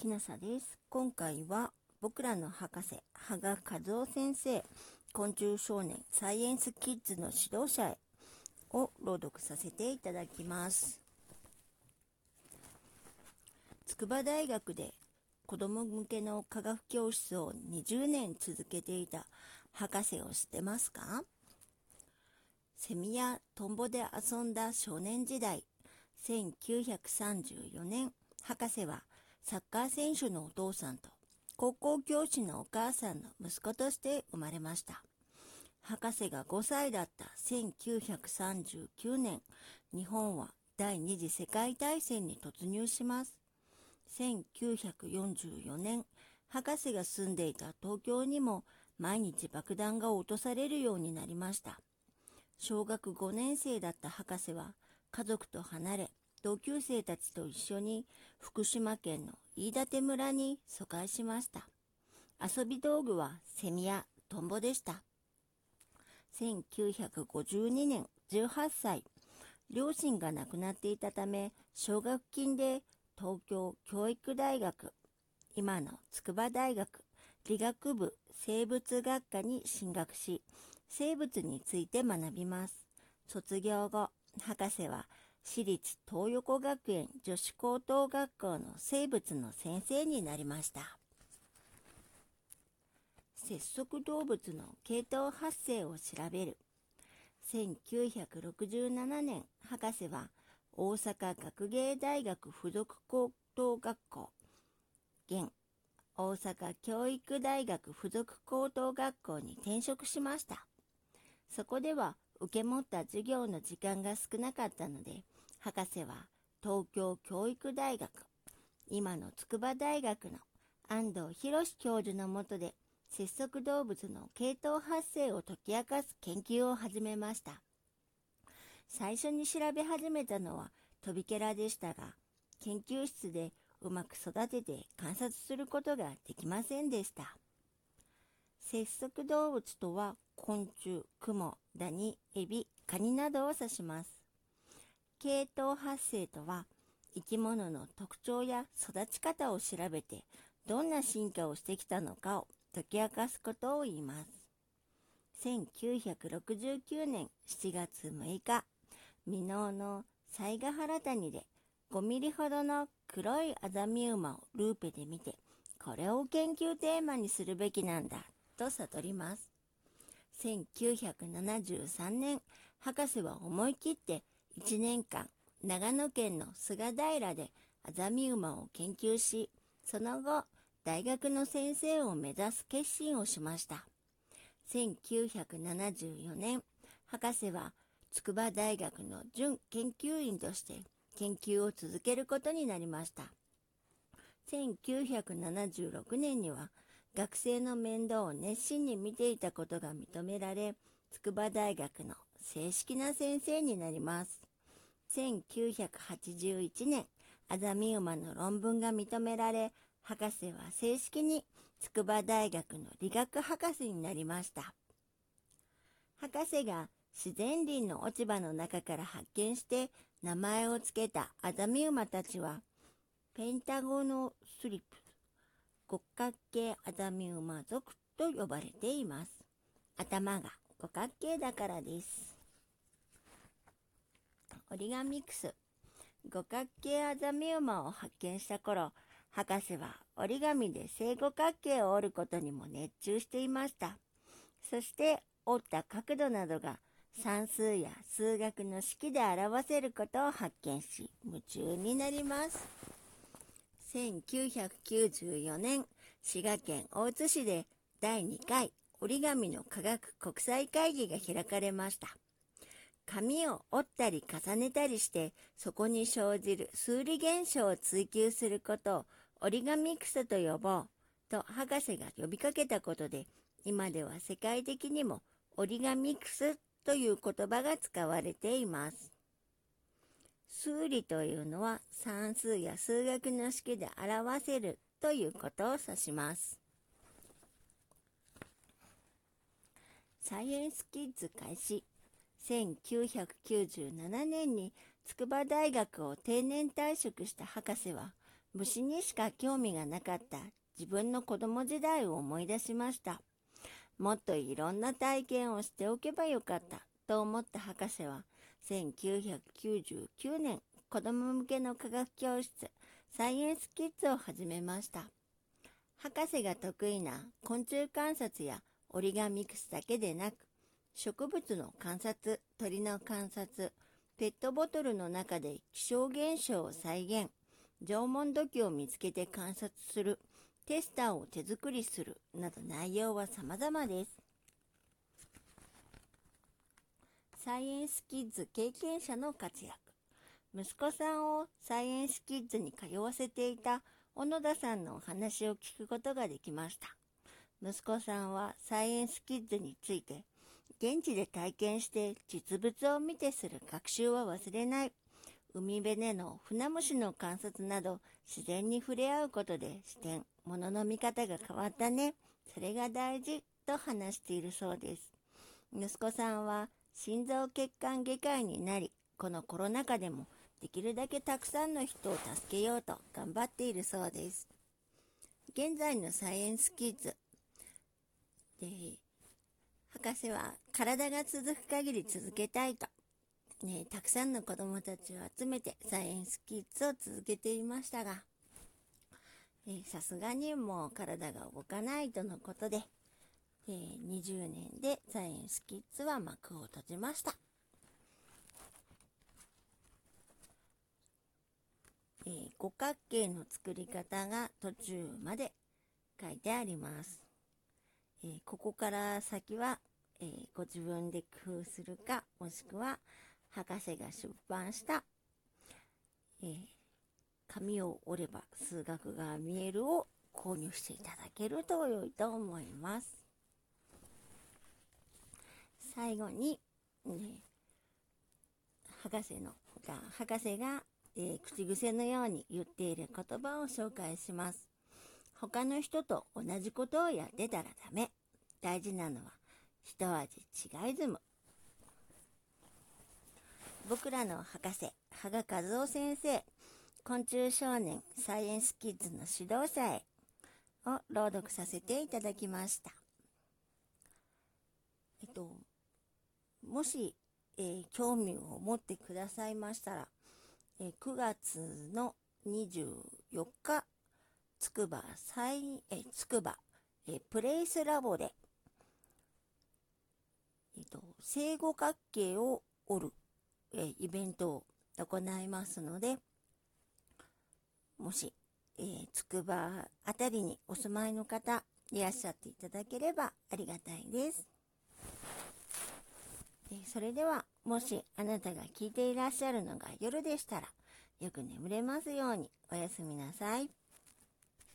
きなさです。今回は僕らの博士、羽賀和夫先生、昆虫少年サイエンスキッズの指導者へを朗読させていただきます。筑波大学で子供向けの科学教室を20年続けていた博士を知ってますか？セミやトンボで遊んだ少年時代、1934年、博士はサッカー選手のお父さんと高校教師のお母さんの息子として生まれました。博士が5歳だった1939年、日本は第二次世界大戦に突入します。1944年、博士が住んでいた東京にも毎日爆弾が落とされるようになりました。小学5年生だった博士は家族と離れ、同級生たちと一緒に福島県の飯舘村に疎開しました。遊び道具はセミやトンボでした。1952年18歳、両親が亡くなっていたため、奨学金で東京教育大学、今の筑波大学、理学部生物学科に進学し、生物について学びます。卒業後、博士は私立東横学園女子高等学校の生物の先生になりました。節足動物の系統発生を調べる。1967年、博士は大阪学芸大学附属高等学校、現大阪教育大学附属高等学校に転職しました。そこでは受け持った授業の時間が少なかったので、博士は東京教育大学、今の筑波大学の安藤博教授のもとで、節足動物の系統発生を解き明かす研究を始めました。最初に調べ始めたのはトビケラでしたが、研究室でうまく育てて観察することができませんでした。節足動物とは昆虫、クモ、ダニ、エビ、カニなどを指します。系統発生とは生き物の特徴や育ち方を調べてどんな進化をしてきたのかを解き明かすことを言います。1969年7月6日、箕面の犀ヶ原谷で5ミリほどの黒いアザミウマをルーペで見て、これを研究テーマにするべきなんだと悟ります。1973年、博士は思い切って1年間、長野県の菅平でアザミウマを研究し、その後、大学の先生を目指す決心をしました。1974年、博士は筑波大学の準研究員として研究を続けることになりました。1976年には学生の面倒を熱心に見ていたことが認められ、筑波大学の正式な先生になります。1981年、アザミウマの論文が認められ、博士は正式に筑波大学の理学博士になりました。博士が自然林の落ち葉の中から発見して名前を付けたアザミウマたちは、ペンタゴノスリップ、五角形アザミウマ属と呼ばれています。頭が五角形だからです。オリガミクス。五角形アザミウマを発見した頃、博士は折り紙で正五角形を折ることにも熱中していました。そして折った角度などが算数や数学の式で表せることを発見し、夢中になります。1994年、滋賀県大津市で第2回折り紙の科学国際会議が開かれました。紙を折ったり重ねたりして、そこに生じる数理現象を追求することを折り紙クスと呼ぼうと博士が呼びかけたことで、今では世界的にも折り紙クスという言葉が使われています。数理というのは算数や数学の式で表せるということを指します。サイエンスキッズ開始。1997年に筑波大学を定年退職した博士は虫にしか興味がなかった自分の子供時代を思い出しました。もっといろんな体験をしておけばよかったと思った博士は1999年子供向けの科学教室サイエンスキッズを始めました。博士が得意な昆虫観察や折り紙クスだけでなく植物の観察、鳥の観察、ペットボトルの中で気象現象を再現、縄文土器を見つけて観察する、テスターを手作りするなど内容は様々です。サイエンスキッズ経験者の活躍。息子さんをサイエンスキッズに通わせていた小野田さんのお話を聞くことができました。息子さんはサイエンスキッズについて現地で体験して実物を見てする学習は忘れない。海辺での船虫の観察など自然に触れ合うことで視点、物の見方が変わったね。それが大事と話しているそうです。息子さんは心臓血管外科医になり、このコロナ禍でもできるだけたくさんの人を助けようと頑張っているそうです。現在のサイエンスキッズで、博士は体が続く限り続けたいとね、たくさんの子供たちを集めてサイエンスキッズを続けていましたが、さすがにもう体が動かないとのことで、えー、20年でサイエンスキッズは幕を閉じました。えー、五角形の作り方が途中まで書いてあります。えー、ここから先は、えご自分で工夫するか、もしくは博士が出版した、えー、紙を折れば数学が見えるを購入していただけると良いと思います。最後に、ね、博士の、博士が、えー、口癖のように言っている言葉を紹介します。他の人と同じことをやってたらダメ。大事なのは一味違いずむ。僕らの博士、羽賀和夫先生、昆虫少年サイエンスキッズの指導者へを朗読させていただきました。えっと、もし、えー、興味を持ってくださいましたら、えー、9月の24日、つくば、えつくば、え、プレイスラボで、えっと、正五角形を折るえイベントを行いますので、もし、えー、つくばあたりにお住まいの方いらっしゃっていただければありがたいです。でそれでは、もしあなたが聞いていらっしゃるのが夜でしたら、よく眠れますようにおやすみなさい。